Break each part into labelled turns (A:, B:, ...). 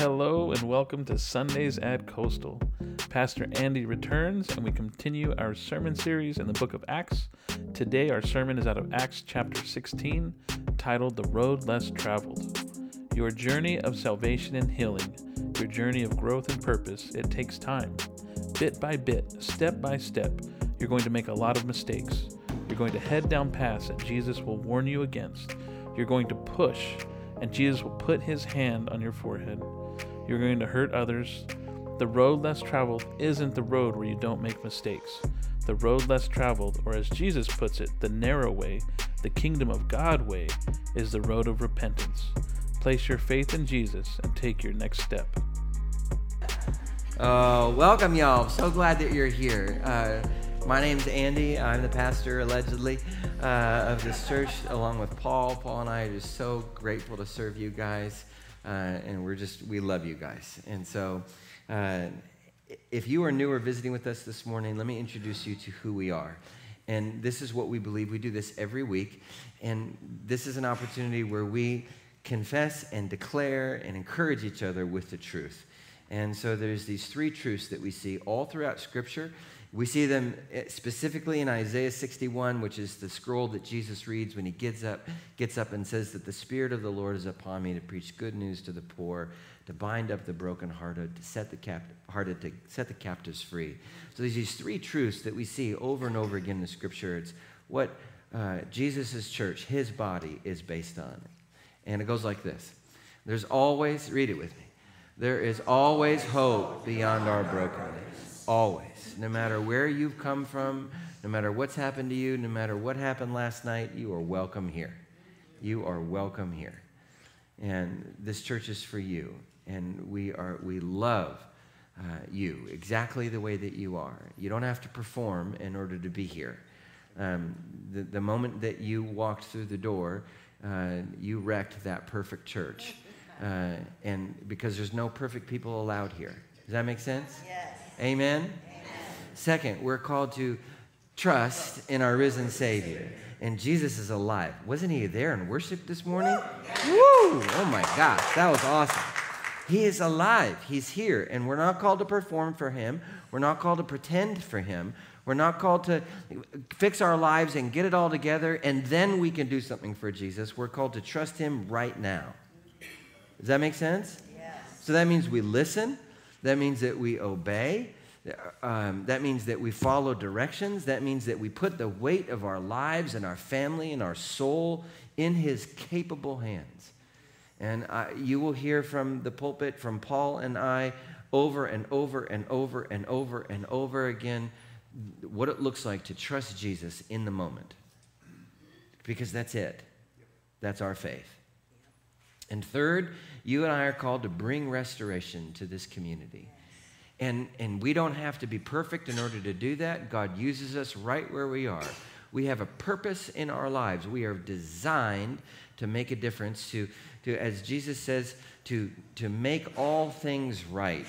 A: Hello and welcome to Sundays at Coastal. Pastor Andy returns and we continue our sermon series in the book of Acts. Today, our sermon is out of Acts chapter 16, titled The Road Less Traveled. Your journey of salvation and healing, your journey of growth and purpose, it takes time. Bit by bit, step by step, you're going to make a lot of mistakes. You're going to head down paths that Jesus will warn you against. You're going to push, and Jesus will put his hand on your forehead. You're going to hurt others. The road less traveled isn't the road where you don't make mistakes. The road less traveled, or as Jesus puts it, the narrow way, the kingdom of God way, is the road of repentance. Place your faith in Jesus and take your next step.
B: Uh, welcome, y'all. So glad that you're here. Uh, my name's Andy. I'm the pastor, allegedly, uh, of this church, along with Paul. Paul and I are just so grateful to serve you guys, uh, and we're just we love you guys. And so, uh, if you are new or visiting with us this morning, let me introduce you to who we are. And this is what we believe. We do this every week, and this is an opportunity where we confess and declare and encourage each other with the truth. And so there's these three truths that we see all throughout Scripture. We see them eh, specifically in Isaiah 61, which is the scroll that Jesus reads when he gets up, gets up and says that the Spirit of the Lord is upon me to preach good news to the poor, to bind up the brokenhearted, to set the cap- hearted, to set the captives free. So there's these three truths that we see over and over again in the Scripture. It's what uh, Jesus' church, his body, is based on. And it goes like this. There's always, read it with me. There is always hope beyond our brokenness. Always. No matter where you've come from, no matter what's happened to you, no matter what happened last night, you are welcome here. You are welcome here. And this church is for you. And we, are, we love uh, you exactly the way that you are. You don't have to perform in order to be here. Um, the, the moment that you walked through the door, uh, you wrecked that perfect church. Uh, and because there's no perfect people allowed here. Does that make sense?
C: Yes.
B: Amen?
C: Amen.
B: Second, we're called to trust in our risen Savior. And Jesus is alive. Wasn't he there in worship this morning? Woo! Oh my gosh, that was awesome. He is alive. He's here. And we're not called to perform for him. We're not called to pretend for him. We're not called to fix our lives and get it all together and then we can do something for Jesus. We're called to trust him right now. Does that make sense?
C: Yes.
B: So that means we listen. That means that we obey. Um, that means that we follow directions. That means that we put the weight of our lives and our family and our soul in His capable hands. And you will hear from the pulpit, from Paul and I, over and over and over and over and over again, what it looks like to trust Jesus in the moment. Because that's it. That's our faith. And third, you and I are called to bring restoration to this community. And, and we don't have to be perfect in order to do that. God uses us right where we are. We have a purpose in our lives. We are designed to make a difference, to, to as Jesus says, to, to make all things right.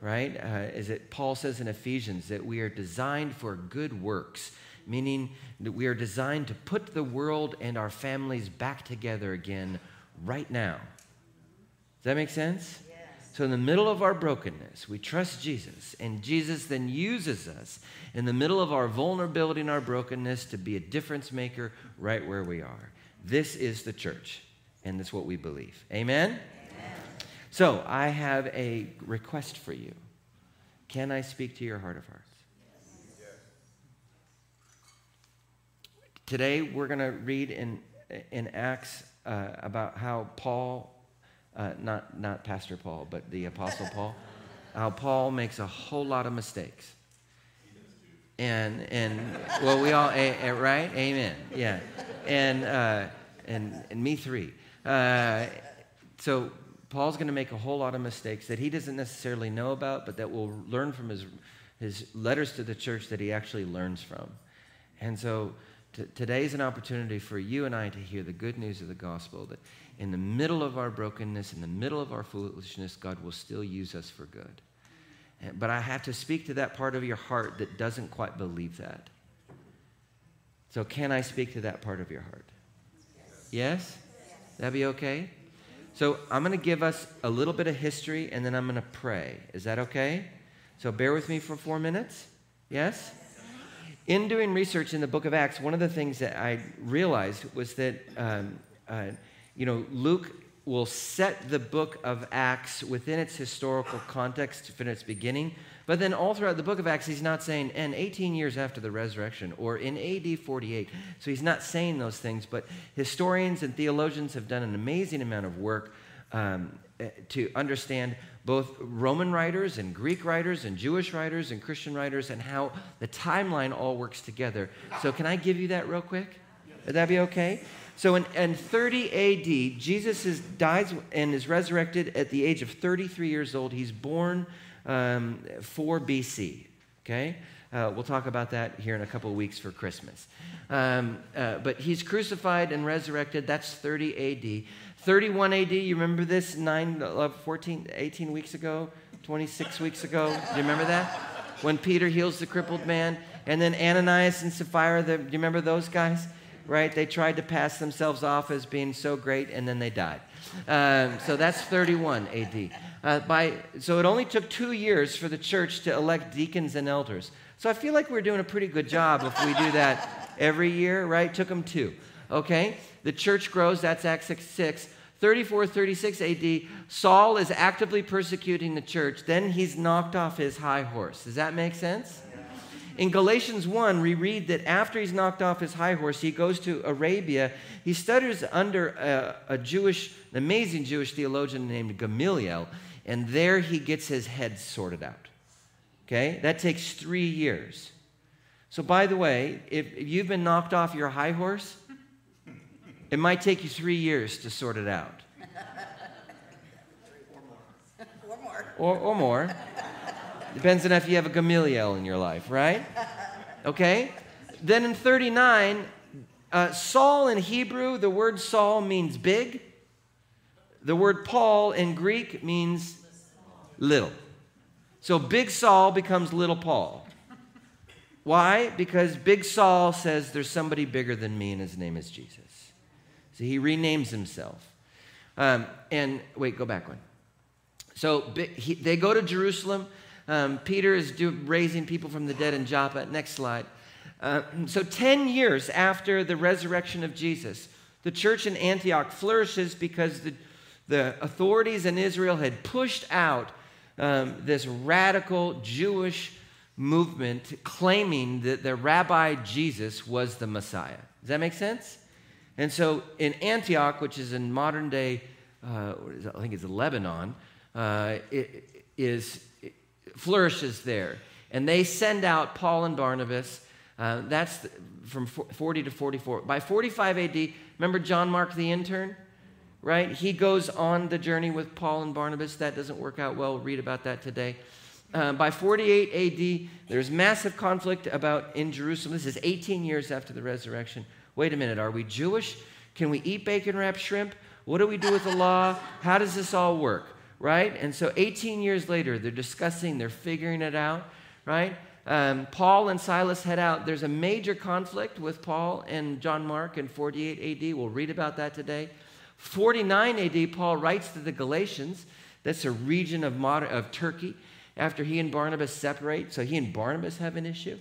B: Right? Uh, as it, Paul says in Ephesians, that we are designed for good works, meaning that we are designed to put the world and our families back together again right now. Does that make sense?
C: Yes.
B: So, in the middle of our brokenness, we trust Jesus, and Jesus then uses us in the middle of our vulnerability and our brokenness to be a difference maker right where we are. This is the church, and that's what we believe. Amen?
C: Amen.
B: So, I have a request for you. Can I speak to your heart of hearts? Today, we're going to read in, in Acts uh, about how Paul uh, not, not Pastor Paul, but the Apostle Paul, how Paul makes a whole lot of mistakes. And, and well, we all, a, a, right? Amen. Yeah. And, uh, and, and me three. Uh, so Paul's going to make a whole lot of mistakes that he doesn't necessarily know about, but that we'll learn from his, his letters to the church that he actually learns from. And so t- today's an opportunity for you and I to hear the good news of the gospel that in the middle of our brokenness, in the middle of our foolishness, God will still use us for good. But I have to speak to that part of your heart that doesn't quite believe that. So, can I speak to that part of your heart? Yes? That'd be okay? So I'm going to give us a little bit of history and then I'm going to pray. Is that okay? So bear with me for four minutes. Yes? In doing research in the book of Acts, one of the things that I realized was that, um, uh, you know, Luke will set the book of Acts within its historical context from its beginning, but then all throughout the book of Acts, he's not saying, and 18 years after the resurrection, or in AD 48. So he's not saying those things, but historians and theologians have done an amazing amount of work um, eh, to understand both Roman writers and Greek writers and Jewish writers and Christian writers and how the timeline all works together. So, can I give you that real quick? Would that be okay? So, in, in 30 AD, Jesus is, dies and is resurrected at the age of 33 years old. He's born um, 4 BC. Okay? Uh, we'll talk about that here in a couple of weeks for Christmas. Um, uh, but he's crucified and resurrected. That's 30 AD. 31 AD, you remember this 9, 14, 18 weeks ago, 26 weeks ago? Do you remember that? When Peter heals the crippled man. And then Ananias and Sapphira, the, do you remember those guys? Right? They tried to pass themselves off as being so great, and then they died. Um, so that's 31 AD. Uh, by, so it only took two years for the church to elect deacons and elders. So I feel like we're doing a pretty good job if we do that every year, right? Took them two. Okay? The church grows, that's Acts 6. 6. 34, 36 AD, Saul is actively persecuting the church. Then he's knocked off his high horse. Does that make sense? In Galatians 1, we read that after he's knocked off his high horse, he goes to Arabia. He studies under a, a Jewish, an amazing Jewish theologian named Gamaliel, and there he gets his head sorted out. Okay? That takes three years. So, by the way, if, if you've been knocked off your high horse, it might take you three years to sort it out.
C: or more.
B: Or, or more. Depends on if you have a Gamaliel in your life, right? Okay? Then in 39, uh, Saul in Hebrew, the word Saul means big. The word Paul in Greek means little. So big Saul becomes little Paul. Why? Because big Saul says there's somebody bigger than me, and his name is Jesus. So he renames himself. Um, and wait, go back one. So he, they go to Jerusalem. Um, Peter is do, raising people from the dead in Joppa. Next slide. Uh, so, 10 years after the resurrection of Jesus, the church in Antioch flourishes because the, the authorities in Israel had pushed out um, this radical Jewish movement claiming that the rabbi Jesus was the Messiah. Does that make sense? And so in Antioch, which is in modern day, uh, I think it's Lebanon, uh, it, is, it flourishes there. And they send out Paul and Barnabas. Uh, that's from 40 to 44. By 45 AD, remember John Mark the intern? Right? He goes on the journey with Paul and Barnabas. That doesn't work out well. We'll read about that today. Uh, by 48 AD, there's massive conflict about in Jerusalem. This is 18 years after the resurrection wait a minute, are we Jewish? Can we eat bacon wrapped shrimp? What do we do with the law? How does this all work? Right? And so 18 years later, they're discussing, they're figuring it out, right? Um, Paul and Silas head out. There's a major conflict with Paul and John Mark in 48 AD. We'll read about that today. 49 AD, Paul writes to the Galatians. That's a region of, modern, of Turkey after he and Barnabas separate. So he and Barnabas have an issue.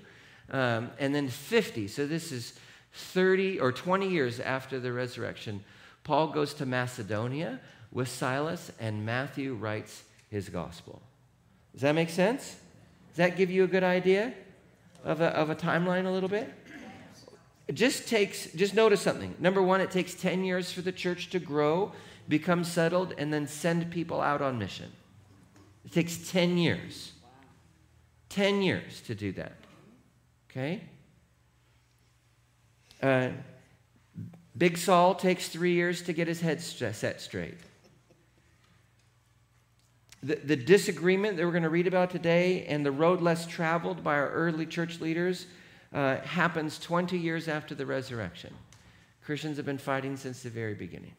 B: Um, and then 50, so this is 30 or 20 years after the resurrection, Paul goes to Macedonia with Silas, and Matthew writes his gospel. Does that make sense? Does that give you a good idea of a, of a timeline a little bit? It just takes, just notice something. Number one, it takes 10 years for the church to grow, become settled, and then send people out on mission. It takes 10 years. 10 years to do that. Okay? Uh, Big Saul takes three years to get his head set straight. The, the disagreement that we're going to read about today and the road less traveled by our early church leaders uh, happens 20 years after the resurrection. Christians have been fighting since the very beginning.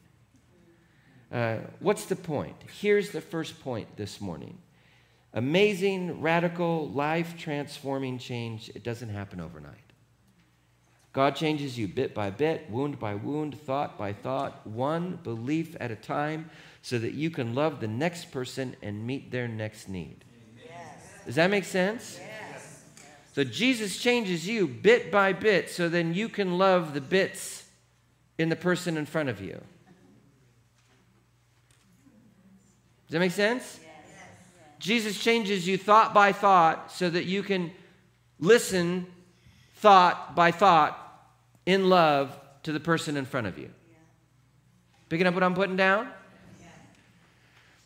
B: Uh, what's the point? Here's the first point this morning amazing, radical, life transforming change. It doesn't happen overnight. God changes you bit by bit, wound by wound, thought by thought, one belief at a time. So that you can love the next person and meet their next need. Does that make sense? So Jesus changes you bit by bit so then you can love the bits in the person in front of you. Does that make sense? Jesus changes you thought by thought so that you can listen thought by thought in love to the person in front of you. Picking up what I'm putting down?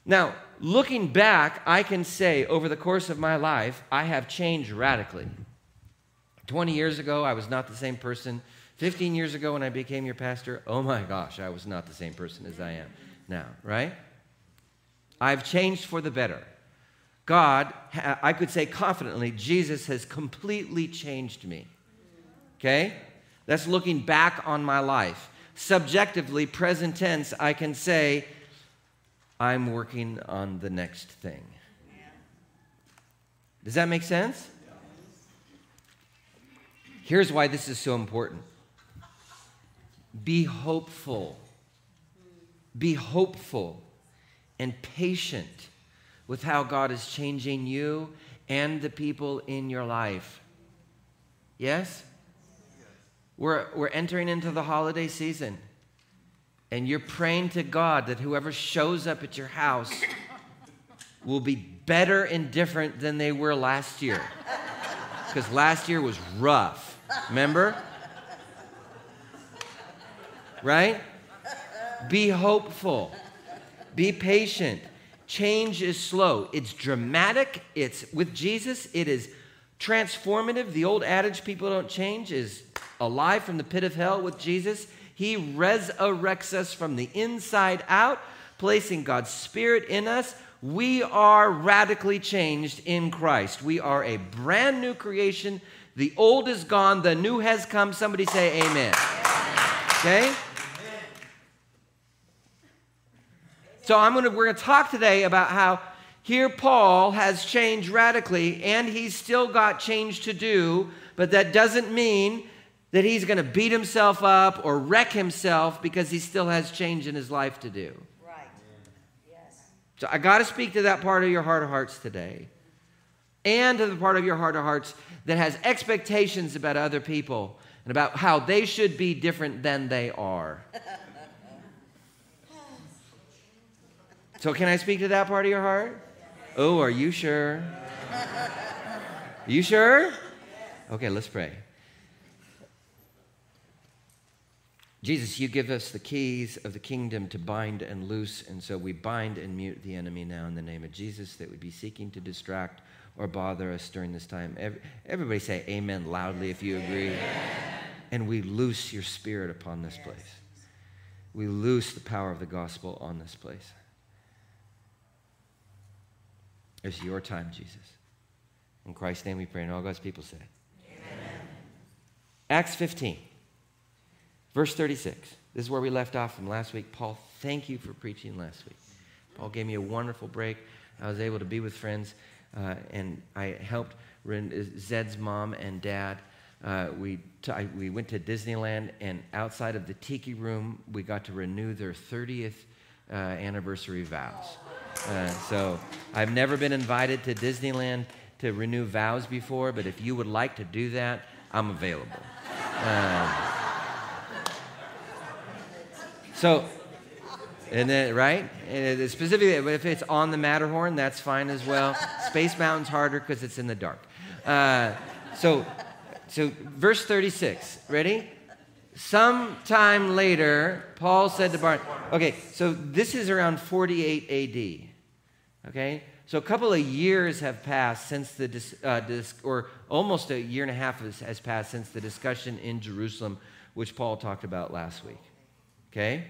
B: Now, looking back, I can say over the course of my life, I have changed radically. 20 years ago, I was not the same person. 15 years ago, when I became your pastor, oh my gosh, I was not the same person as I am now, right? I've changed for the better. God, I could say confidently, Jesus has completely changed me. Okay? That's looking back on my life. Subjectively, present tense, I can say, I'm working on the next thing. Does that make sense? Here's why this is so important be hopeful. Hmm. Be hopeful and patient with how God is changing you and the people in your life. Yes? We're, we're entering into the holiday season, and you're praying to God that whoever shows up at your house will be better and different than they were last year. Because last year was rough. Remember? Right? Be hopeful. Be patient. Change is slow. It's dramatic. It's with Jesus, it is transformative. The old adage people don't change is alive from the pit of hell with Jesus. He resurrects us from the inside out, placing God's Spirit in us. We are radically changed in Christ. We are a brand new creation. The old is gone, the new has come. Somebody say amen. Okay? So I'm gonna, we're to talk today about how here Paul has changed radically and he's still got change to do, but that doesn't mean that he's going to beat himself up or wreck himself because he still has change in his life to do.
C: Right. Yes.
B: So I got to speak to that part of your heart of hearts today and to the part of your heart of hearts that has expectations about other people and about how they should be different than they are. So, can I speak to that part of your heart? Oh, are you sure? Are you sure? Okay, let's pray. Jesus, you give us the keys of the kingdom to bind and loose, and so we bind and mute the enemy now in the name of Jesus that would be seeking to distract or bother us during this time. Everybody say amen loudly if you agree. And we loose your spirit upon this place. We loose the power of the gospel on this place. It's your time, Jesus. In Christ's name we pray, and all God's people say. Amen. Acts 15, verse 36. This is where we left off from last week. Paul, thank you for preaching last week. Paul gave me a wonderful break. I was able to be with friends, uh, and I helped Zed's mom and dad. Uh, we, t- I, we went to Disneyland, and outside of the tiki room, we got to renew their 30th uh, anniversary vows. Uh, so I've never been invited to Disneyland to renew vows before, but if you would like to do that, I'm available. So, and then, right? And specifically, if it's on the Matterhorn, that's fine as well. Space Mountain's harder because it's in the dark. Uh, so, so verse 36. Ready? Sometime later, Paul said to Barnabas, okay, so this is around 48 AD. Okay? So a couple of years have passed since the, uh, dis- or almost a year and a half has, has passed since the discussion in Jerusalem, which Paul talked about last week. Okay?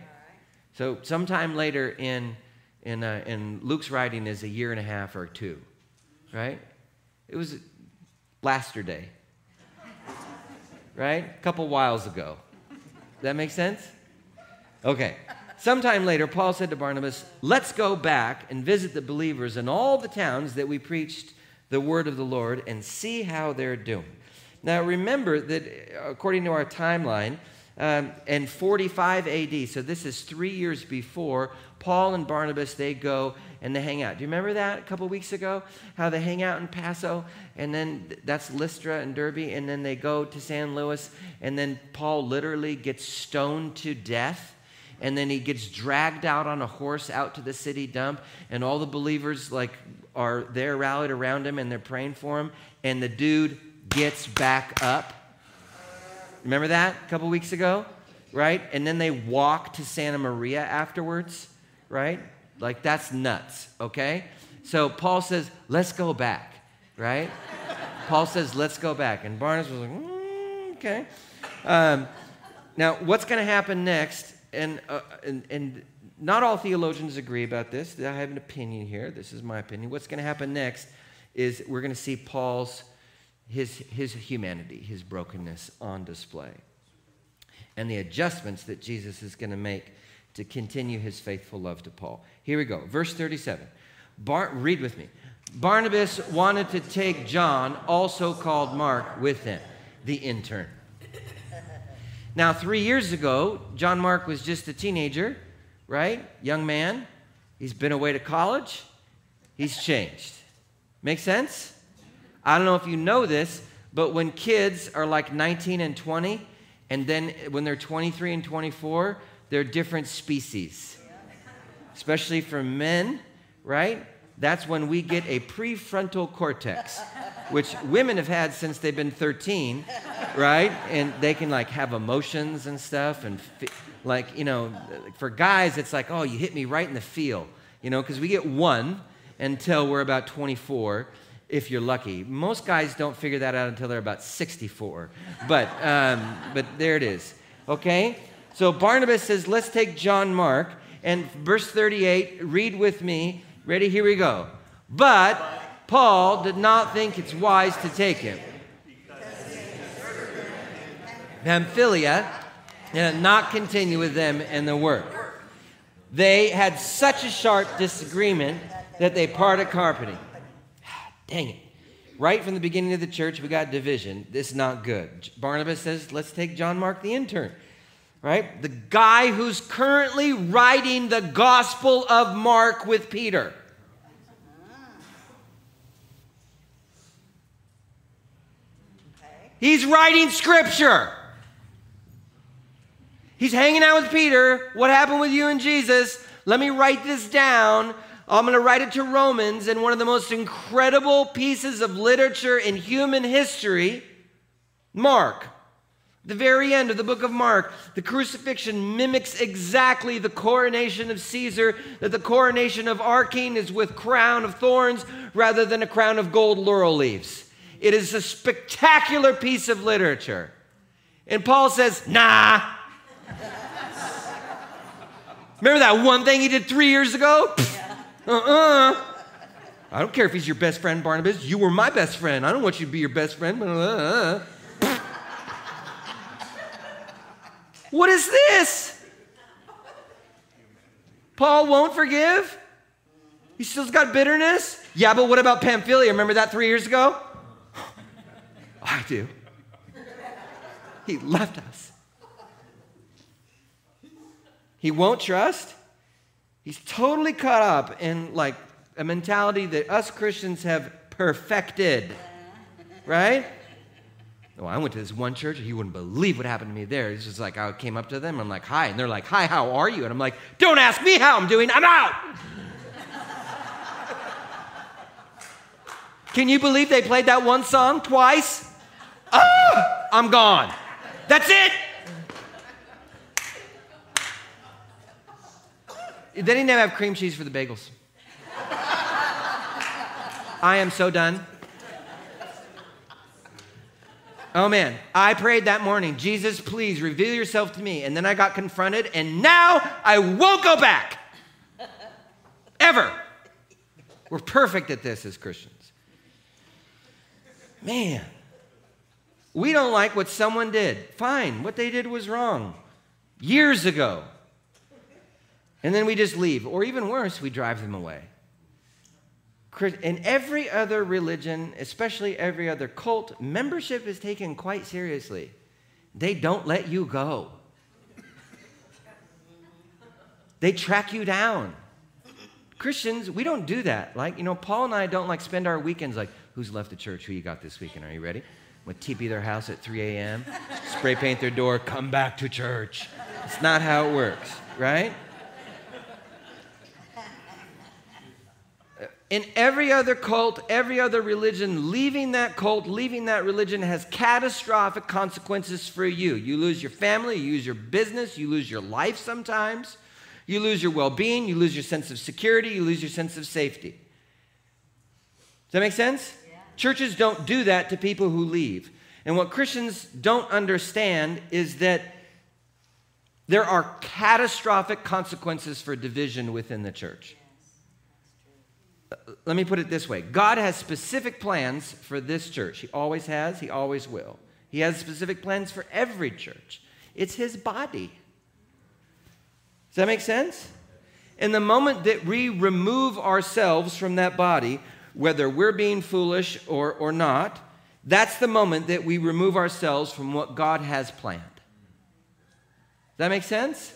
B: So sometime later in, in, uh, in Luke's writing is a year and a half or two, right? It was last day, right? A couple whiles ago. That make sense? Okay. Sometime later, Paul said to Barnabas, Let's go back and visit the believers in all the towns that we preached the word of the Lord and see how they're doing. Now, remember that according to our timeline, Um, and 45 AD, so this is three years before, Paul and Barnabas, they go and they hang out. Do you remember that a couple weeks ago? How they hang out in Paso, and then that's Lystra and Derbe, and then they go to San Luis, and then Paul literally gets stoned to death and then he gets dragged out on a horse out to the city dump and all the believers like are there rallied around him and they're praying for him and the dude gets back up remember that a couple weeks ago? Right? And then they walk to santa maria afterwards right? Like that's nuts okay? So paul says let's go back right? Paul says let's go back and barnabas was like mm, okay. Um, now what's going to happen next? And, uh, and, and not all theologians agree about this. I have an opinion here. This is my opinion. What's going to happen next is we're going to see Paul's his, his humanity, his brokenness on display, and the adjustments that Jesus is going to make to continue his faithful love to Paul. Here we go. Verse 37. Bar- read with me. Barnabas wanted to take John, also called Mark, with him, the intern. Now, three years ago, John Mark was just a teenager, right? Young man. He's been away to college. He's changed. Make sense? I don't know if you know this, but when kids are like 19 and 20, and then when they're 23 and 24, they're different species. Especially for men, right? That's when we get a prefrontal cortex, which women have had since they've been 13, right? And they can like have emotions and stuff. And like, you know, for guys, it's like, oh, you hit me right in the feel, you know, because we get one until we're about 24 if you're lucky. Most guys don't figure that out until they're about 64. But, um, but there it is. Okay? So Barnabas says, let's take John Mark. And verse 38, read with me. Ready? Here we go. But Paul did not think it's wise to take him. Pamphylia and not continue with them in the work. They had such a sharp disagreement that they parted company. Dang it. Right from the beginning of the church, we got division. This is not good. Barnabas says, let's take John Mark the intern. Right? The guy who's currently writing the Gospel of Mark with Peter. He's writing scripture. He's hanging out with Peter. What happened with you and Jesus? Let me write this down. I'm going to write it to Romans, in one of the most incredible pieces of literature in human history, Mark. The very end of the book of Mark, the crucifixion mimics exactly the coronation of Caesar, that the coronation of our king is with crown of thorns rather than a crown of gold laurel leaves. It is a spectacular piece of literature. And Paul says, nah. Remember that one thing he did three years ago? uh-uh. uh I don't care if he's your best friend, Barnabas. You were my best friend. I don't want you to be your best friend. Uh-uh. what is this? Paul won't forgive? He still's got bitterness? Yeah, but what about Pamphylia? Remember that three years ago? I do. He left us. He won't trust. He's totally caught up in like a mentality that us Christians have perfected. Right? Oh, I went to this one church, and you wouldn't believe what happened to me there. It's just like I came up to them, and I'm like, hi. And they're like, hi, how are you? And I'm like, don't ask me how I'm doing, I'm out. Can you believe they played that one song twice? Ah, I'm gone. That's it. They didn't have cream cheese for the bagels. I am so done. Oh man, I prayed that morning, Jesus, please reveal yourself to me. And then I got confronted, and now I won't go back. Ever. We're perfect at this as Christians. Man, we don't like what someone did. Fine, what they did was wrong years ago. And then we just leave. Or even worse, we drive them away. In every other religion, especially every other cult, membership is taken quite seriously. They don't let you go. they track you down. Christians, we don't do that. Like, you know, Paul and I don't like spend our weekends like, who's left the church? Who you got this weekend? Are you ready? Would TP their house at 3 a.m., spray paint their door, come back to church. It's not how it works, right? In every other cult, every other religion, leaving that cult, leaving that religion has catastrophic consequences for you. You lose your family, you lose your business, you lose your life sometimes, you lose your well being, you lose your sense of security, you lose your sense of safety. Does that make sense? Yeah. Churches don't do that to people who leave. And what Christians don't understand is that there are catastrophic consequences for division within the church let me put it this way God has specific plans for this church. He always has, He always will. He has specific plans for every church. It's His body. Does that make sense? In the moment that we remove ourselves from that body, whether we're being foolish or, or not, that's the moment that we remove ourselves from what God has planned. Does that make sense?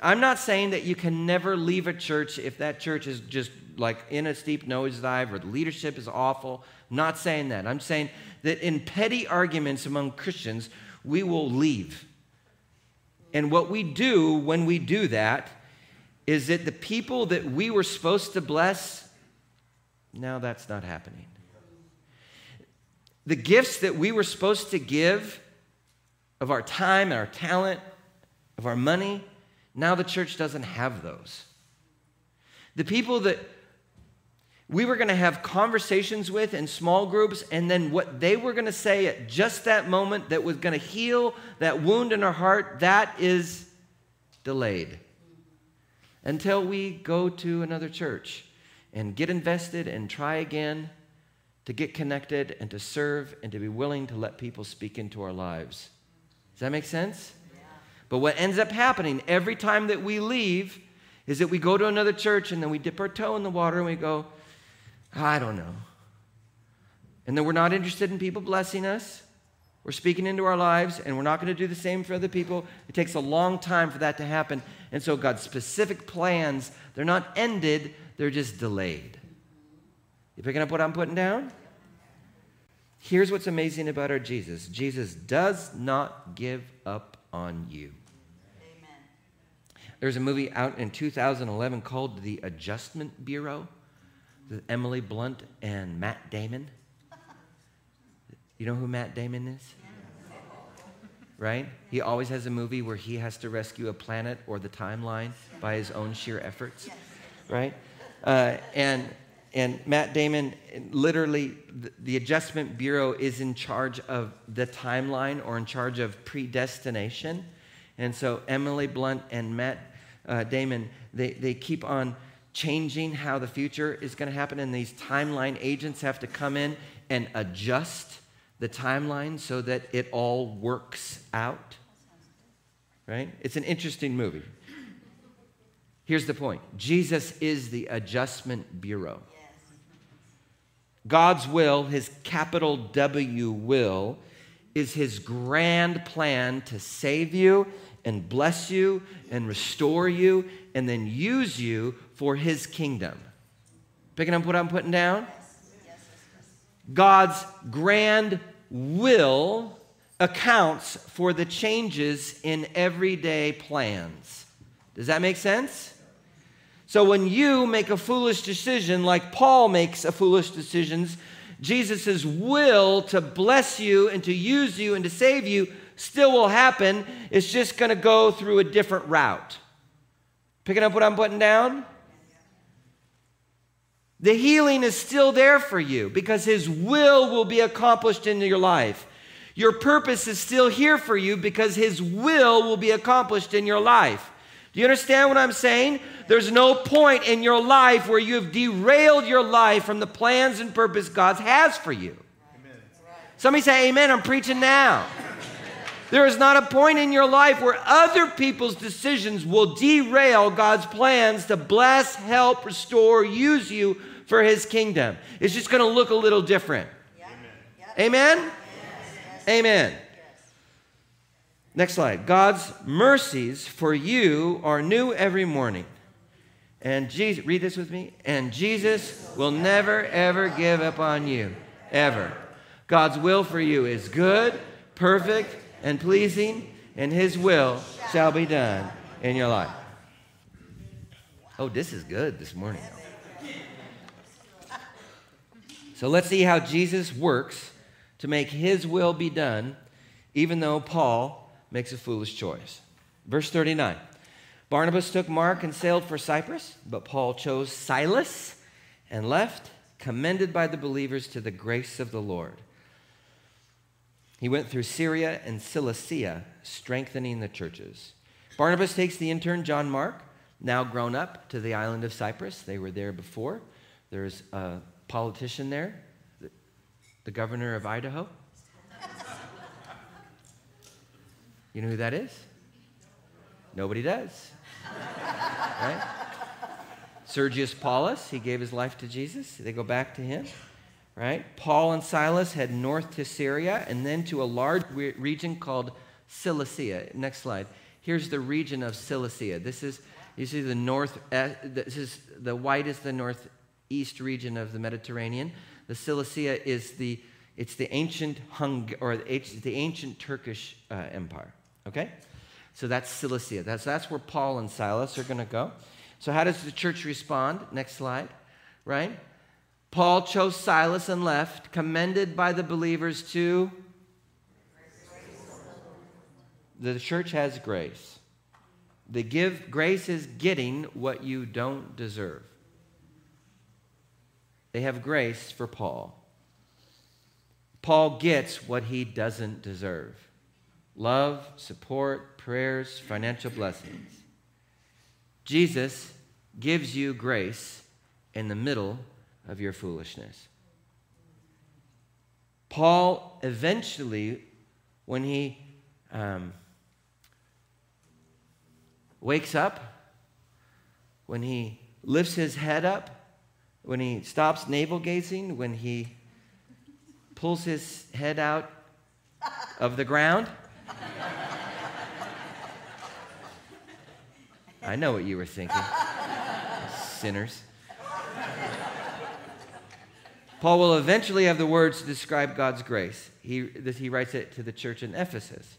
B: I'm not saying that you can never leave a church if that church is just like in a steep nosedive or the leadership is awful. I'm not saying that. I'm saying that in petty arguments among Christians, we will leave. And what we do when we do that is that the people that we were supposed to bless, now that's not happening. The gifts that we were supposed to give of our time and our talent, of our money, now the church doesn't have those. The people that we were going to have conversations with in small groups, and then what they were going to say at just that moment that was going to heal that wound in our heart, that is delayed until we go to another church and get invested and try again to get connected and to serve and to be willing to let people speak into our lives. Does that make sense? Yeah. But what ends up happening every time that we leave is that we go to another church and then we dip our toe in the water and we go, I don't know. And then we're not interested in people blessing us. We're speaking into our lives, and we're not going to do the same for other people. It takes a long time for that to happen. And so, God's specific plans, they're not ended, they're just delayed. You picking up what I'm putting down? Here's what's amazing about our Jesus Jesus does not give up on you. Amen. There's a movie out in 2011 called The Adjustment Bureau. Emily Blunt and Matt Damon. You know who Matt Damon is? Right? He always has a movie where he has to rescue a planet or the timeline by his own sheer efforts. Right? Uh, and and Matt Damon, literally, the, the, Adjustment Bureau is in charge of the timeline or in charge of predestination. And so Emily Blunt and Matt uh, Damon, they, they keep on changing how the future is going to happen, and these timeline agents have to come in and adjust the timeline so that it all works out. Right? It's an interesting movie. Here's the point Jesus is the adjustment bureau. God's will, his capital W will, is his grand plan to save you and bless you and restore you and then use you for his kingdom. Picking up what I'm putting down? God's grand will accounts for the changes in everyday plans. Does that make sense? So when you make a foolish decision, like Paul makes a foolish decisions, Jesus' will to bless you and to use you and to save you still will happen. It's just going to go through a different route. Picking up what I'm putting down? The healing is still there for you because His will will be accomplished in your life. Your purpose is still here for you because His will will be accomplished in your life. Do you understand what I'm saying? There's no point in your life where you have derailed your life from the plans and purpose God has for you. Amen. Somebody say, Amen. I'm preaching now. There is not a point in your life where other people's decisions will derail God's plans to bless, help, restore, use you for his kingdom. It's just going to look a little different. Amen? Amen? Yes. Amen. Next slide. God's mercies for you are new every morning. And Jesus, read this with me. And Jesus will never, ever give up on you. Ever. God's will for you is good, perfect, and pleasing, and His will shall be done in your life. Oh, this is good this morning. So let's see how Jesus works to make His will be done, even though Paul makes a foolish choice. Verse 39. Barnabas took Mark and sailed for Cyprus, but Paul chose Silas and left, commended by the believers to the grace of the Lord. He went through Syria and Cilicia, strengthening the churches. Barnabas takes the intern John Mark, now grown up, to the island of Cyprus. They were there before. There's a politician there, the governor of Idaho. You know who that is? Nobody does right? Sergius Paulus, he gave his life to Jesus. They go back to him, right? Paul and Silas head north to Syria and then to a large region called Cilicia. Next slide. Here's the region of Cilicia. This is, you see the north, eh, this is the white is the northeast region of the Mediterranean. The Cilicia is the, it's the ancient Hung, or the ancient Turkish uh, empire, okay? So that's Cilicia. That's, that's where Paul and Silas are going to go. So, how does the church respond? Next slide, right? Paul chose Silas and left, commended by the believers to. The church has grace. The give grace is getting what you don't deserve. They have grace for Paul. Paul gets what he doesn't deserve love, support, prayers, financial blessings. Jesus gives you grace in the middle of your foolishness. Paul eventually, when he um, wakes up, when he lifts his head up, when he stops navel gazing, when he pulls his head out of the ground, I know what you were thinking. Sinners. Paul will eventually have the words to describe God's grace. He, he writes it to the church in Ephesus.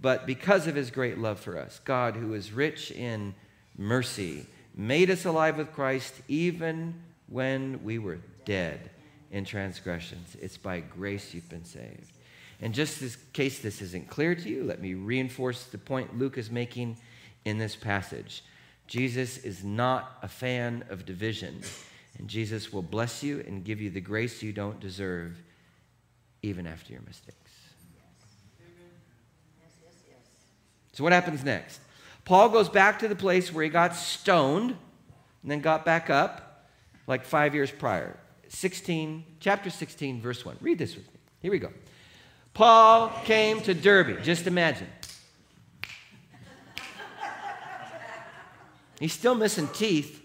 B: But because of his great love for us, God, who is rich in mercy, made us alive with Christ even when we were dead in transgressions. It's by grace you've been saved. And just in case this isn't clear to you, let me reinforce the point Luke is making in this passage. Jesus is not a fan of division, and Jesus will bless you and give you the grace you don't deserve, even after your mistakes. So, what happens next? Paul goes back to the place where he got stoned and then got back up like five years prior. 16, chapter 16, verse 1. Read this with me. Here we go. Paul came to Derbe. Just imagine. He's still missing teeth.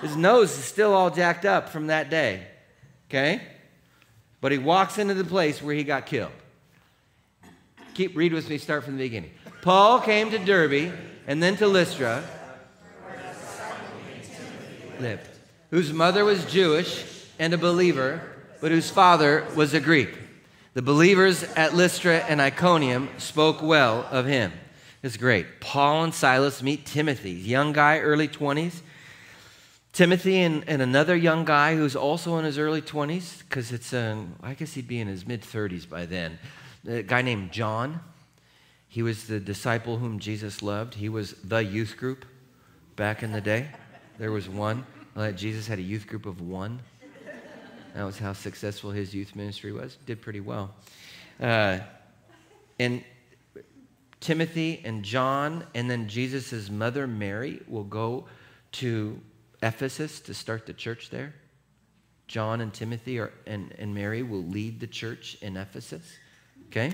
B: His nose is still all jacked up from that day. Okay? But he walks into the place where he got killed. Keep read with me, start from the beginning. Paul came to Derbe and then to Lystra, lived, whose mother was Jewish and a believer, but whose father was a Greek. The believers at Lystra and Iconium spoke well of him. It's great. Paul and Silas meet Timothy, young guy, early 20s. Timothy and, and another young guy who's also in his early 20s, because it's, um, I guess he'd be in his mid 30s by then. A guy named John. He was the disciple whom Jesus loved. He was the youth group back in the day. There was one. Jesus had a youth group of one. That was how successful his youth ministry was. Did pretty well. Uh, and Timothy and John, and then Jesus' mother, Mary, will go to Ephesus to start the church there. John and Timothy are, and, and Mary will lead the church in Ephesus. Okay?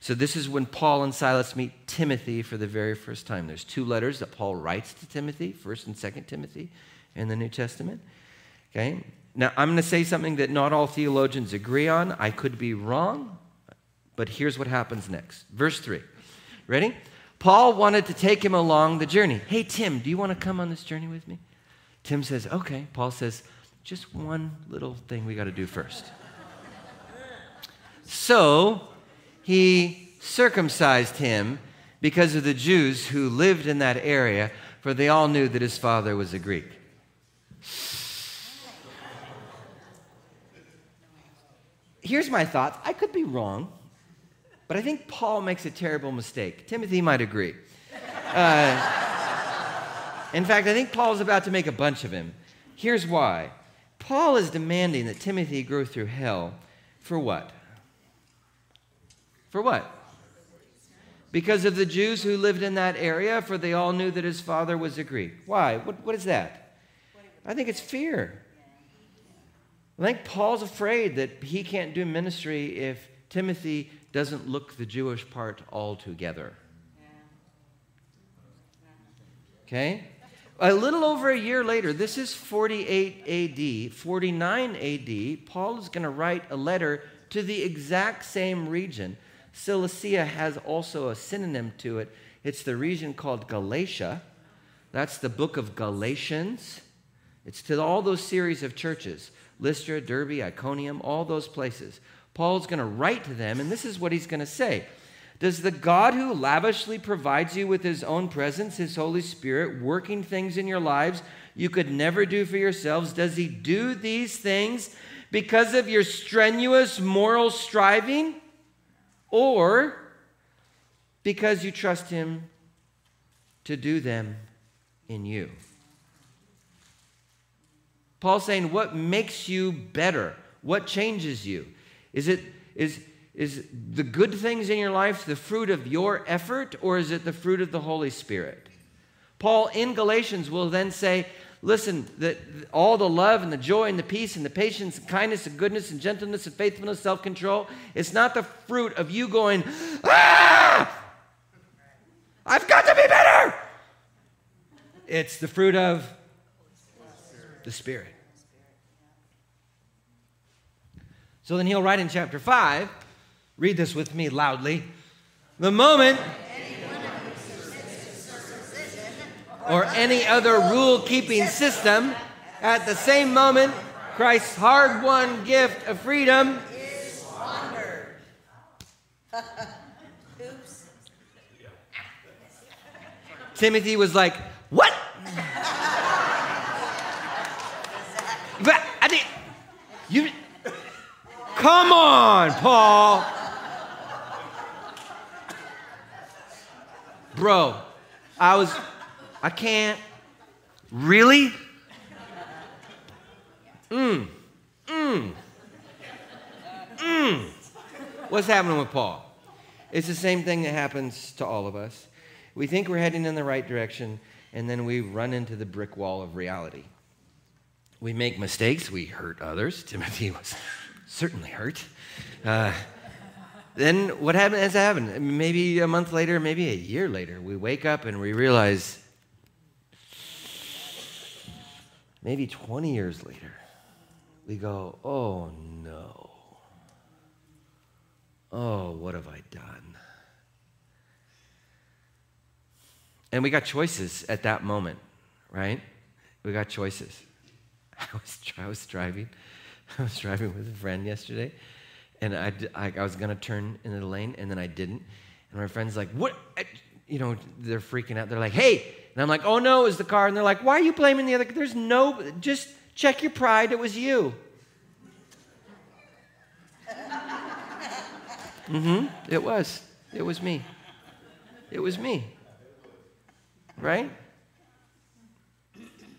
B: So, this is when Paul and Silas meet Timothy for the very first time. There's two letters that Paul writes to Timothy, 1st and 2nd Timothy in the New Testament. Okay? Now, I'm going to say something that not all theologians agree on. I could be wrong, but here's what happens next. Verse 3 Ready? Paul wanted to take him along the journey. Hey, Tim, do you want to come on this journey with me? Tim says, Okay. Paul says, Just one little thing we got to do first. so he circumcised him because of the Jews who lived in that area, for they all knew that his father was a Greek. Here's my thoughts. I could be wrong, but I think Paul makes a terrible mistake. Timothy might agree. Uh, in fact, I think Paul's about to make a bunch of him. Here's why Paul is demanding that Timothy go through hell for what? For what? Because of the Jews who lived in that area, for they all knew that his father was a Greek. Why? What, what is that? I think it's fear. I think Paul's afraid that he can't do ministry if Timothy doesn't look the Jewish part altogether. Okay? A little over a year later, this is 48 AD, 49 AD, Paul is going to write a letter to the exact same region. Cilicia has also a synonym to it. It's the region called Galatia. That's the book of Galatians. It's to all those series of churches Lystra, Derbe, Iconium, all those places. Paul's going to write to them, and this is what he's going to say Does the God who lavishly provides you with his own presence, his Holy Spirit, working things in your lives you could never do for yourselves, does he do these things because of your strenuous moral striving? Or because you trust him to do them in you? Paul's saying, what makes you better? What changes you? Is it is is the good things in your life the fruit of your effort or is it the fruit of the Holy Spirit? Paul in Galatians will then say, listen, that all the love and the joy and the peace and the patience and kindness and goodness and gentleness and faithfulness, self-control, it's not the fruit of you going, ah! I've got to be better. It's the fruit of the Spirit. So then he'll write in chapter 5, read this with me loudly. The moment or any other rule keeping system, at the same moment, Christ's hard won gift of freedom
C: is squandered. Oops.
B: Timothy was like, What? But I think you come on, Paul. Bro, I was I can't really? Mm. Mm. Mm. What's happening with Paul? It's the same thing that happens to all of us. We think we're heading in the right direction, and then we run into the brick wall of reality. We make mistakes, we hurt others. Timothy was certainly hurt. Uh, then what happened has happened. Maybe a month later, maybe a year later, we wake up and we realize, maybe 20 years later, we go, oh no. Oh, what have I done? And we got choices at that moment, right? We got choices. I was, I was driving. I was driving with a friend yesterday, and I, I, I was going to turn into the lane, and then I didn't. And my friend's like, What? You know, they're freaking out. They're like, Hey. And I'm like, Oh no, it's the car. And they're like, Why are you blaming the other? There's no, just check your pride. It was you. mm hmm. It was. It was me. It was me. Right?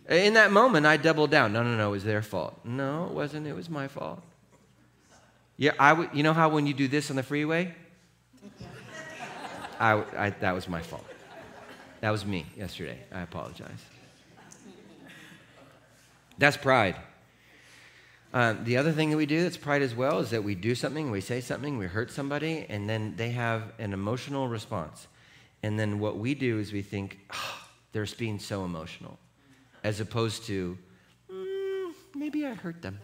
B: In that moment, I doubled down. No, no, no, it was their fault. No, it wasn't. It was my fault. Yeah, I w- you know how when you do this on the freeway? I, I, that was my fault. That was me yesterday. I apologize. That's pride. Uh, the other thing that we do that's pride as well is that we do something, we say something, we hurt somebody, and then they have an emotional response. And then what we do is we think, oh, they're being so emotional as opposed to, mm, maybe I hurt them.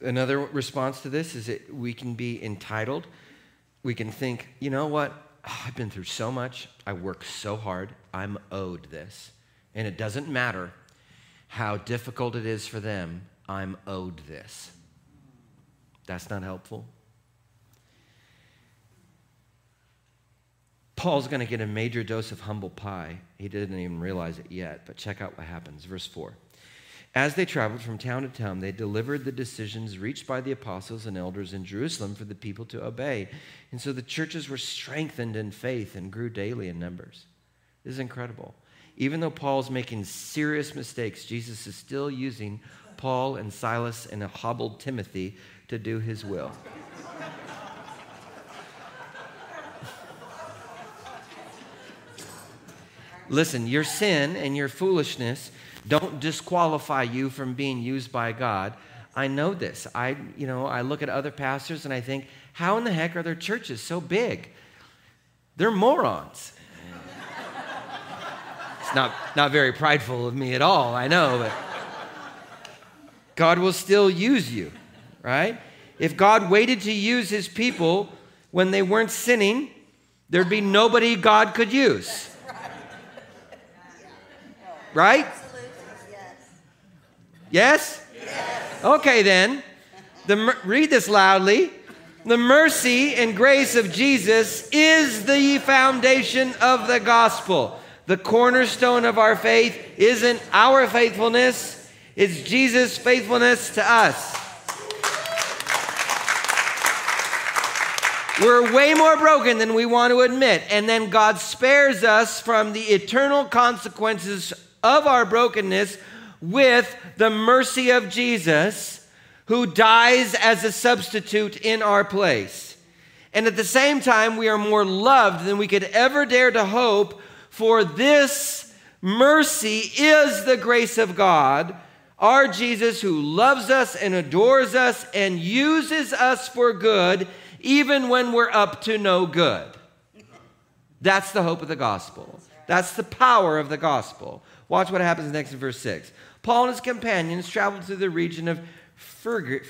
B: Another response to this is that we can be entitled. We can think, you know what? Oh, I've been through so much. I work so hard. I'm owed this. And it doesn't matter how difficult it is for them. I'm owed this. That's not helpful. Paul's going to get a major dose of humble pie. He didn't even realize it yet, but check out what happens. Verse 4. As they traveled from town to town, they delivered the decisions reached by the apostles and elders in Jerusalem for the people to obey. And so the churches were strengthened in faith and grew daily in numbers. This is incredible. Even though Paul's making serious mistakes, Jesus is still using Paul and Silas and a hobbled Timothy to do his will. Listen, your sin and your foolishness don't disqualify you from being used by God. I know this. I, you know, I look at other pastors and I think, how in the heck are their churches so big? They're morons. it's not, not very prideful of me at all, I know, but God will still use you, right? If God waited to use his people when they weren't sinning, there'd be nobody God could use. Right? Yes? Yes. Okay, then. The, read this loudly. The mercy and grace of Jesus is the foundation of the gospel. The cornerstone of our faith isn't our faithfulness, it's Jesus' faithfulness to us. We're way more broken than we want to admit. And then God spares us from the eternal consequences of our brokenness with the mercy of Jesus, who dies as a substitute in our place. And at the same time, we are more loved than we could ever dare to hope, for this mercy is the grace of God. Our Jesus, who loves us and adores us and uses us for good, even when we're up to no good. That's the hope of the gospel. That's the power of the gospel. Watch what happens next in verse 6. Paul and his companions traveled through the region of Phrygia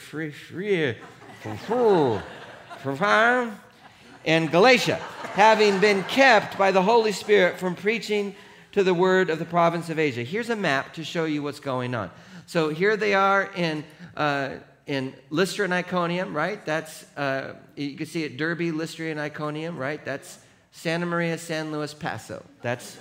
B: and Galatia, having been kept by the Holy Spirit from preaching to the word of the province of Asia. Here's a map to show you what's going on. So here they are in, uh, in Lystra and Iconium, right? That's, uh, you can see it Derbe, Lystra, and Iconium, right? That's Santa Maria, San Luis Paso. That's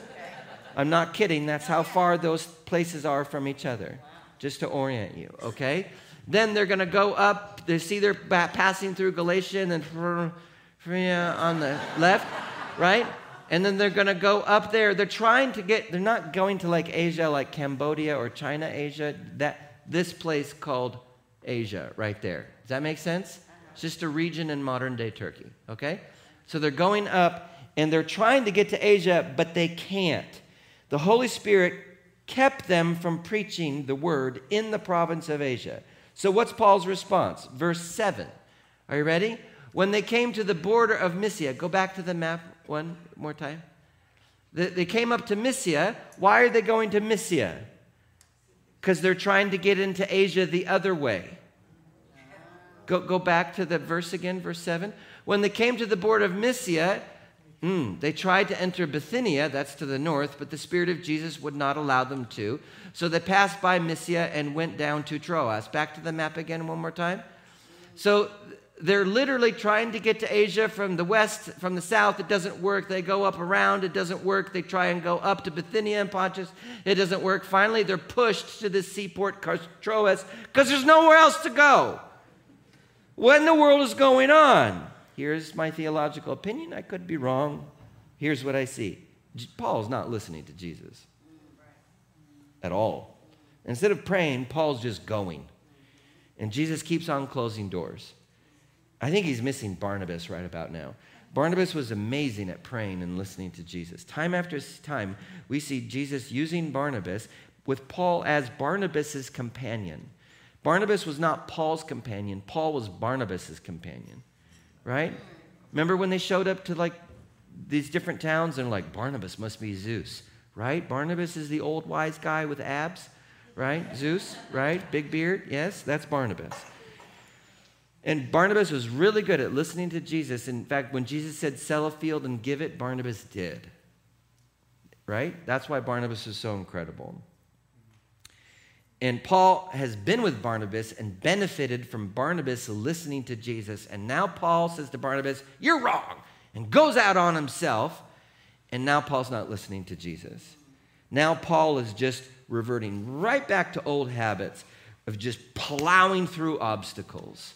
B: I'm not kidding. That's how far those places are from each other, just to orient you, okay? Then they're going to go up. They see they're passing through Galatia and then on the left, right? And then they're going to go up there. They're trying to get, they're not going to like Asia, like Cambodia or China, Asia. That, this place called Asia, right there. Does that make sense? It's just a region in modern day Turkey, okay? So they're going up and they're trying to get to Asia, but they can't the Holy Spirit kept them from preaching the word in the province of Asia. So, what's Paul's response? Verse 7. Are you ready? When they came to the border of Mysia, go back to the map one more time. They came up to Mysia. Why are they going to Mysia? Because they're trying to get into Asia the other way. Go, go back to the verse again, verse 7. When they came to the border of Mysia, Mm, they tried to enter Bithynia, that's to the north, but the Spirit of Jesus would not allow them to. So they passed by Mysia and went down to Troas. Back to the map again, one more time. So they're literally trying to get to Asia from the west, from the south. It doesn't work. They go up around. It doesn't work. They try and go up to Bithynia and Pontus. It doesn't work. Finally, they're pushed to the seaport Troas because there's nowhere else to go. What in the world is going on? Here's my theological opinion. I could be wrong. Here's what I see Paul's not listening to Jesus at all. Instead of praying, Paul's just going. And Jesus keeps on closing doors. I think he's missing Barnabas right about now. Barnabas was amazing at praying and listening to Jesus. Time after time, we see Jesus using Barnabas with Paul as Barnabas's companion. Barnabas was not Paul's companion, Paul was Barnabas's companion right? Remember when they showed up to like these different towns and like, Barnabas must be Zeus, right? Barnabas is the old wise guy with abs, right? Zeus, right? Big beard, yes, that's Barnabas. And Barnabas was really good at listening to Jesus. In fact, when Jesus said, sell a field and give it, Barnabas did. Right? That's why Barnabas is so incredible. And Paul has been with Barnabas and benefited from Barnabas listening to Jesus. And now Paul says to Barnabas, You're wrong, and goes out on himself. And now Paul's not listening to Jesus. Now Paul is just reverting right back to old habits of just plowing through obstacles.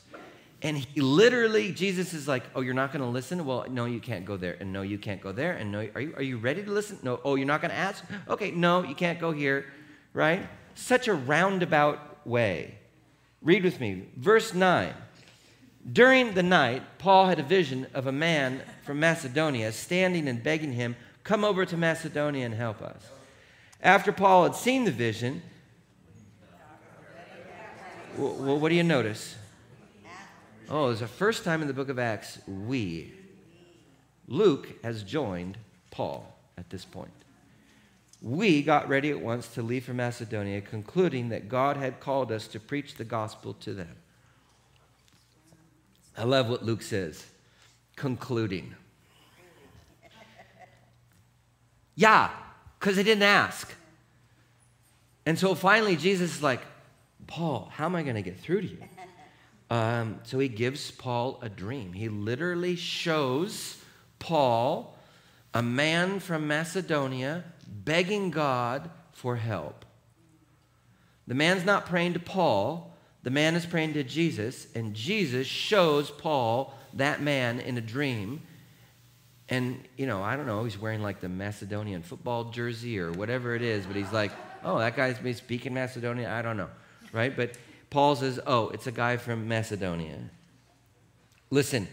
B: And he literally, Jesus is like, Oh, you're not going to listen? Well, no, you can't go there. And no, you can't go there. And no, are you, are you ready to listen? No, oh, you're not going to ask? Okay, no, you can't go here, right? Such a roundabout way. Read with me, verse 9. During the night, Paul had a vision of a man from Macedonia standing and begging him, Come over to Macedonia and help us. After Paul had seen the vision, well, what do you notice? Oh, it's the first time in the book of Acts, we. Luke has joined Paul at this point. We got ready at once to leave for Macedonia, concluding that God had called us to preach the gospel to them. I love what Luke says concluding. Yeah, because they didn't ask. And so finally, Jesus is like, Paul, how am I going to get through to you? Um, so he gives Paul a dream. He literally shows Paul, a man from Macedonia, begging God for help. The man's not praying to Paul, the man is praying to Jesus, and Jesus shows Paul that man in a dream. And, you know, I don't know, he's wearing like the Macedonian football jersey or whatever it is, but he's like, oh, that guy's speaking Macedonian. I don't know, right? But Paul says, oh, it's a guy from Macedonia. Listen,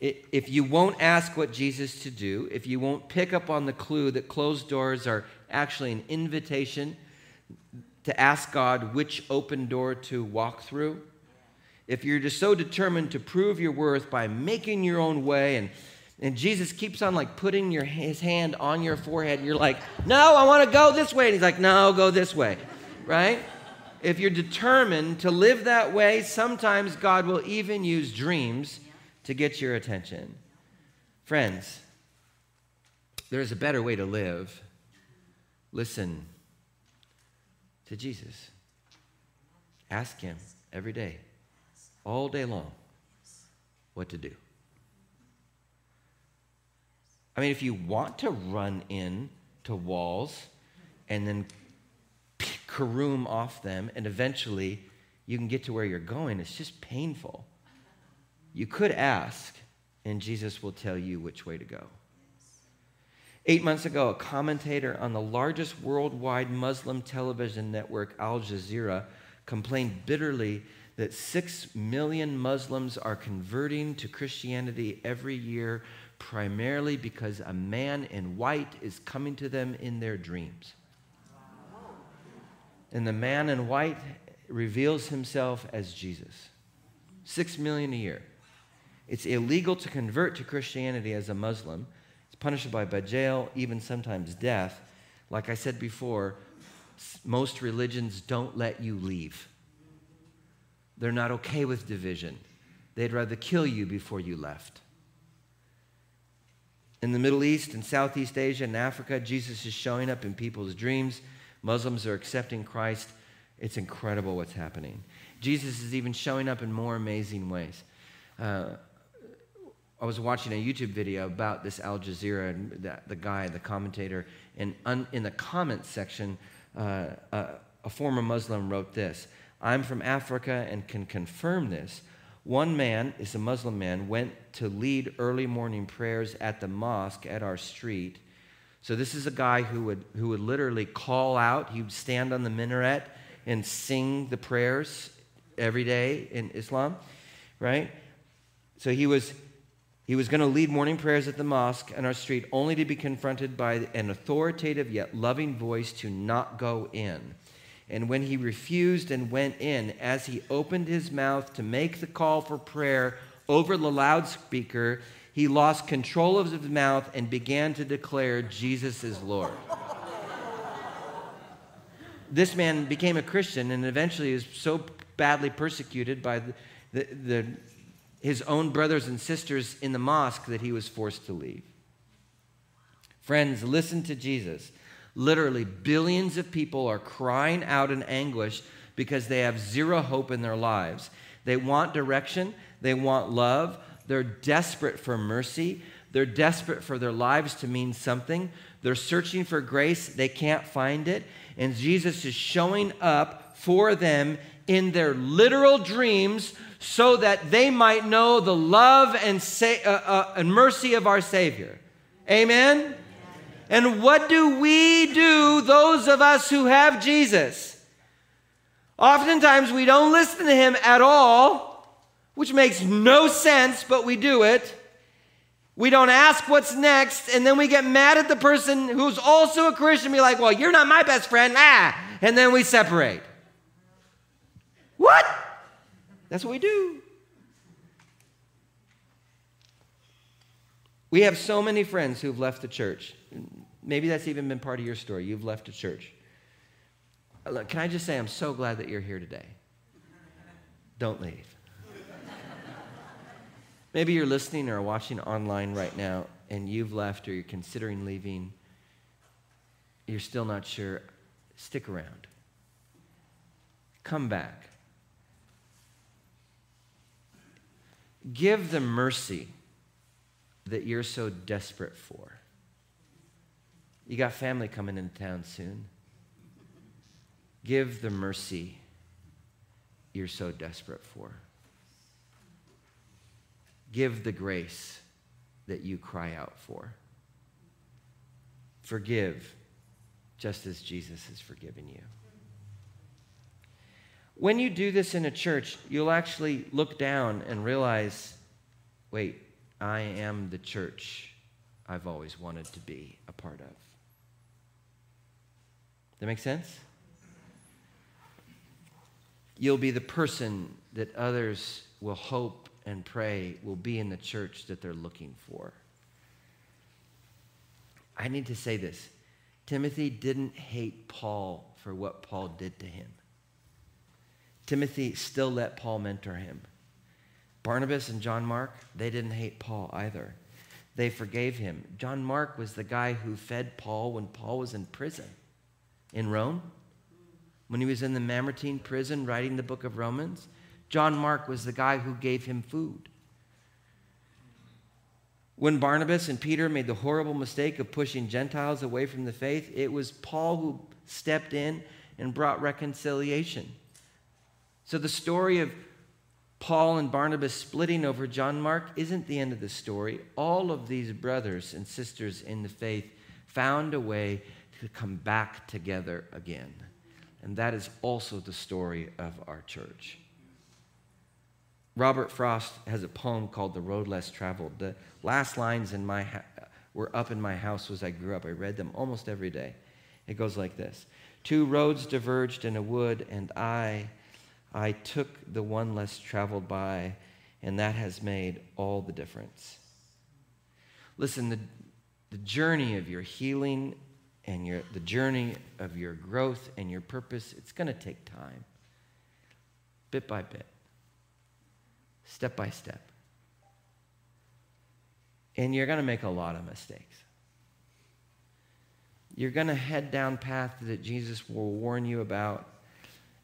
B: if you won't ask what Jesus to do, if you won't pick up on the clue that closed doors are actually an invitation to ask God which open door to walk through, if you're just so determined to prove your worth by making your own way and and Jesus keeps on like putting your, his hand on your forehead, and you're like, no, I want to go this way. And he's like, no, go this way, right? If you're determined to live that way, sometimes God will even use dreams to get your attention. Friends, there is a better way to live. Listen to Jesus. Ask Him every day, all day long, what to do. I mean, if you want to run in to walls and then caroom off them, and eventually you can get to where you're going, it's just painful. You could ask, and Jesus will tell you which way to go. Eight months ago, a commentator on the largest worldwide Muslim television network, Al Jazeera, complained bitterly that six million Muslims are converting to Christianity every year, primarily because a man in white is coming to them in their dreams. And the man in white reveals himself as Jesus. Six million a year. It's illegal to convert to Christianity as a Muslim. It's punishable by jail, even sometimes death. Like I said before, most religions don't let you leave. They're not okay with division. They'd rather kill you before you left. In the Middle East and Southeast Asia and Africa, Jesus is showing up in people's dreams. Muslims are accepting Christ. It's incredible what's happening. Jesus is even showing up in more amazing ways. Uh, I was watching a YouTube video about this Al Jazeera and the, the guy, the commentator, and un, in the comments section, uh, uh, a former Muslim wrote this I'm from Africa and can confirm this. One man, is a Muslim man, went to lead early morning prayers at the mosque at our street. So this is a guy who would, who would literally call out. He would stand on the minaret and sing the prayers every day in Islam, right? So he was he was going to lead morning prayers at the mosque on our street, only to be confronted by an authoritative yet loving voice to not go in. And when he refused and went in, as he opened his mouth to make the call for prayer over the loudspeaker, he lost control of his mouth and began to declare, Jesus is Lord. this man became a Christian and eventually was so badly persecuted by the, the, the his own brothers and sisters in the mosque that he was forced to leave. Friends, listen to Jesus. Literally, billions of people are crying out in anguish because they have zero hope in their lives. They want direction, they want love, they're desperate for mercy, they're desperate for their lives to mean something. They're searching for grace, they can't find it. And Jesus is showing up for them in their literal dreams so that they might know the love and, sa- uh, uh, and mercy of our Savior. Amen? And what do we do, those of us who have Jesus? Oftentimes we don't listen to him at all, which makes no sense, but we do it. We don't ask what's next, and then we get mad at the person who's also a Christian, be like, well, you're not my best friend, ah, and then we separate. What? That's what we do. We have so many friends who've left the church. Maybe that's even been part of your story. You've left a church. Look, can I just say, I'm so glad that you're here today. Don't leave. Maybe you're listening or watching online right now and you've left or you're considering leaving. You're still not sure. Stick around. Come back. Give the mercy that you're so desperate for. You got family coming into town soon. Give the mercy you're so desperate for. Give the grace that you cry out for. Forgive just as Jesus has forgiven you. When you do this in a church, you'll actually look down and realize wait, I am the church I've always wanted to be a part of. That makes sense? You'll be the person that others will hope and pray will be in the church that they're looking for. I need to say this Timothy didn't hate Paul for what Paul did to him. Timothy still let Paul mentor him. Barnabas and John Mark, they didn't hate Paul either. They forgave him. John Mark was the guy who fed Paul when Paul was in prison in Rome. When he was in the Mamertine prison writing the book of Romans, John Mark was the guy who gave him food. When Barnabas and Peter made the horrible mistake of pushing Gentiles away from the faith, it was Paul who stepped in and brought reconciliation. So the story of Paul and Barnabas splitting over John Mark isn't the end of the story. All of these brothers and sisters in the faith found a way to come back together again. And that is also the story of our church. Robert Frost has a poem called The Road Less Traveled. The last lines in my ha- were up in my house as I grew up. I read them almost every day. It goes like this Two roads diverged in a wood, and I, I took the one less traveled by, and that has made all the difference. Listen, the, the journey of your healing and your, the journey of your growth and your purpose, it's going to take time, bit by bit, step by step. And you're going to make a lot of mistakes. You're going to head down paths that Jesus will warn you about,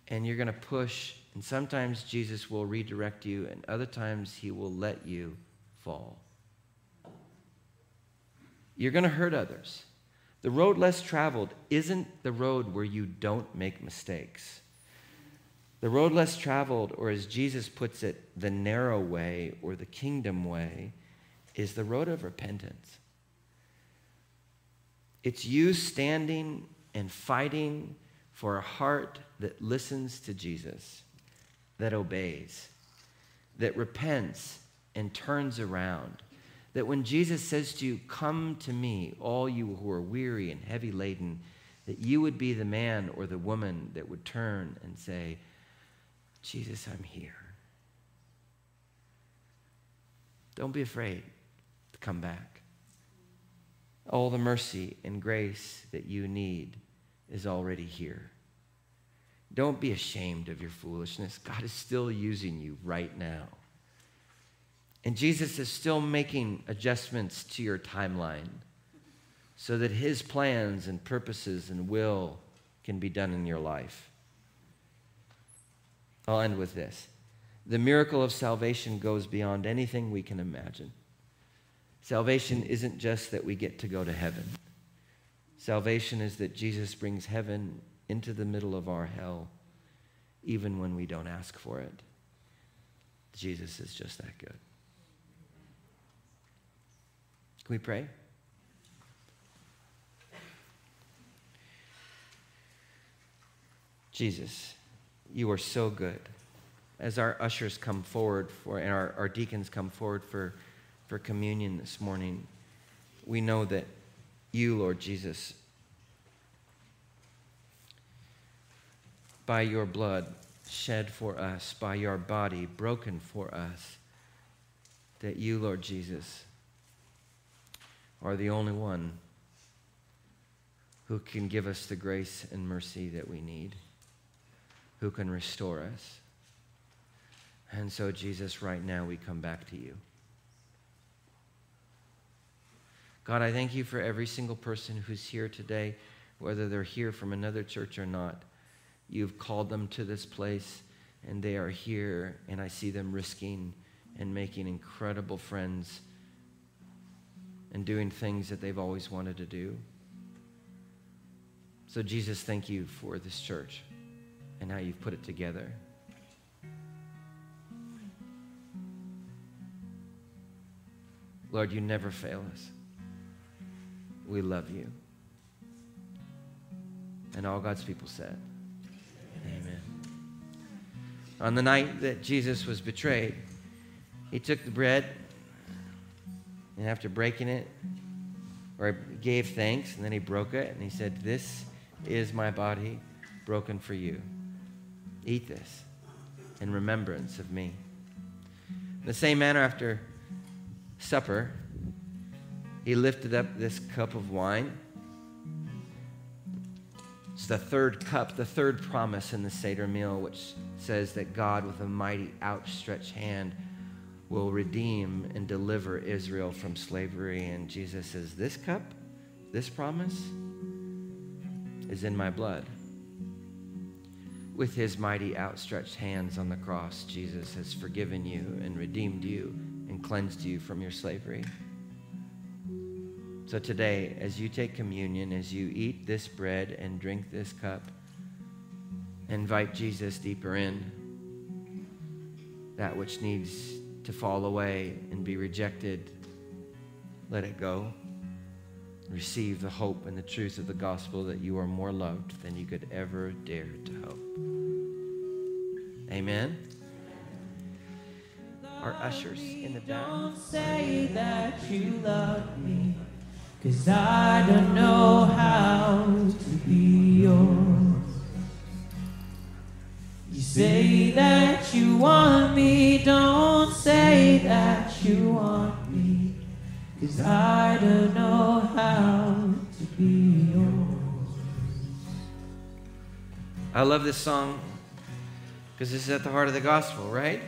B: and you're going to push, and sometimes Jesus will redirect you, and other times he will let you fall. You're going to hurt others. The road less traveled isn't the road where you don't make mistakes. The road less traveled, or as Jesus puts it, the narrow way or the kingdom way, is the road of repentance. It's you standing and fighting for a heart that listens to Jesus, that obeys, that repents and turns around that when Jesus says to you, Come to me, all you who are weary and heavy laden, that you would be the man or the woman that would turn and say, Jesus, I'm here. Don't be afraid to come back. All the mercy and grace that you need is already here. Don't be ashamed of your foolishness. God is still using you right now. And Jesus is still making adjustments to your timeline so that his plans and purposes and will can be done in your life. I'll end with this. The miracle of salvation goes beyond anything we can imagine. Salvation isn't just that we get to go to heaven. Salvation is that Jesus brings heaven into the middle of our hell, even when we don't ask for it. Jesus is just that good. Can we pray? Jesus, you are so good. As our ushers come forward for, and our, our deacons come forward for, for communion this morning, we know that you, Lord Jesus, by your blood shed for us, by your body broken for us, that you, Lord Jesus, are the only one who can give us the grace and mercy that we need who can restore us. And so, Jesus, right now we come back to you. God, I thank you for every single person who's here today, whether they're here from another church or not. You've called them to this place, and they are here, and I see them risking and making incredible friends and doing things that they've always wanted to do. So, Jesus, thank you for this church and how you've put it together. Lord, you never fail us. We love you. And all God's people said, Amen. On the night that Jesus was betrayed, he took the bread, and after breaking it, or gave thanks, and then he broke it, and he said, This is my body broken for you. Eat this in remembrance of me. In the same manner, after supper, he lifted up this cup of wine. It's the third cup, the third promise in the Seder meal, which says that God, with a mighty outstretched hand, will redeem and deliver Israel from slavery. And Jesus says, This cup, this promise, is in my blood with his mighty outstretched hands on the cross, Jesus has forgiven you and redeemed you and cleansed you from your slavery. So today, as you take communion, as you eat this bread and drink this cup, invite Jesus deeper in. That which needs to fall away and be rejected, let it go receive the hope and the truth of the gospel that you are more loved than you could ever dare to hope. Amen. Our ushers in the back.
D: Don't say that you love me, cause I don't know how to be yours. You say that you want me, don't say that you want me, cause I don't know how to be yours.
B: I love this song because this is at the heart of the gospel, right?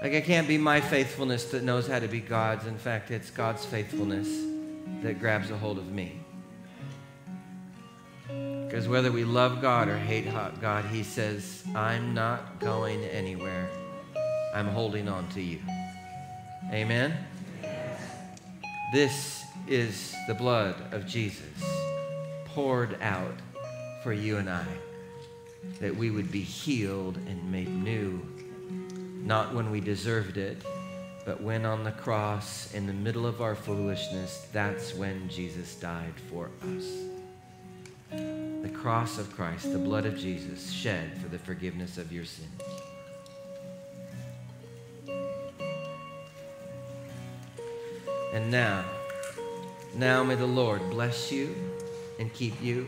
B: Like, it can't be my faithfulness that knows how to be God's. In fact, it's God's faithfulness that grabs a hold of me. Because whether we love God or hate God, He says, I'm not going anywhere. I'm holding on to you. Amen? This is the blood of Jesus poured out for you and I, that we would be healed and made new, not when we deserved it, but when on the cross, in the middle of our foolishness, that's when Jesus died for us. The cross of Christ, the blood of Jesus, shed for the forgiveness of your sins. And now, now may the Lord bless you and keep you.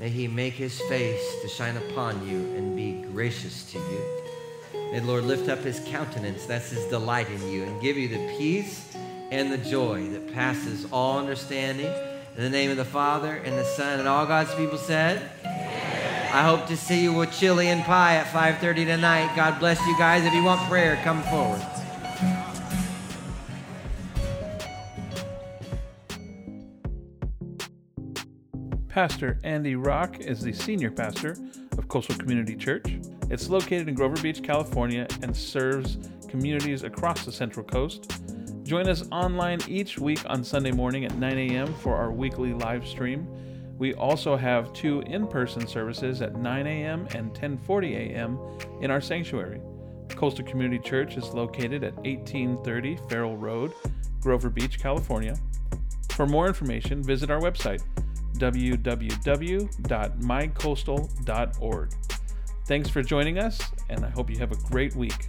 B: May he make his face to shine upon you and be gracious to you. Lord lift up his countenance, that's his delight in you, and give you the peace and the joy that passes all understanding. In the name of the Father, and the Son, and all God's people said, Amen. I hope to see you with chili and pie at 5.30 tonight. God bless you guys. If you want prayer, come forward.
A: Pastor Andy Rock is the senior pastor of Coastal Community Church. It's located in Grover Beach, California, and serves communities across the Central Coast. Join us online each week on Sunday morning at 9 a.m. for our weekly live stream. We also have two in-person services at 9 a.m. and 10:40 a.m. in our sanctuary. Coastal Community Church is located at 1830 Farroll Road, Grover Beach, California. For more information, visit our website www.mycoastal.org. Thanks for joining us, and I hope you have a great week.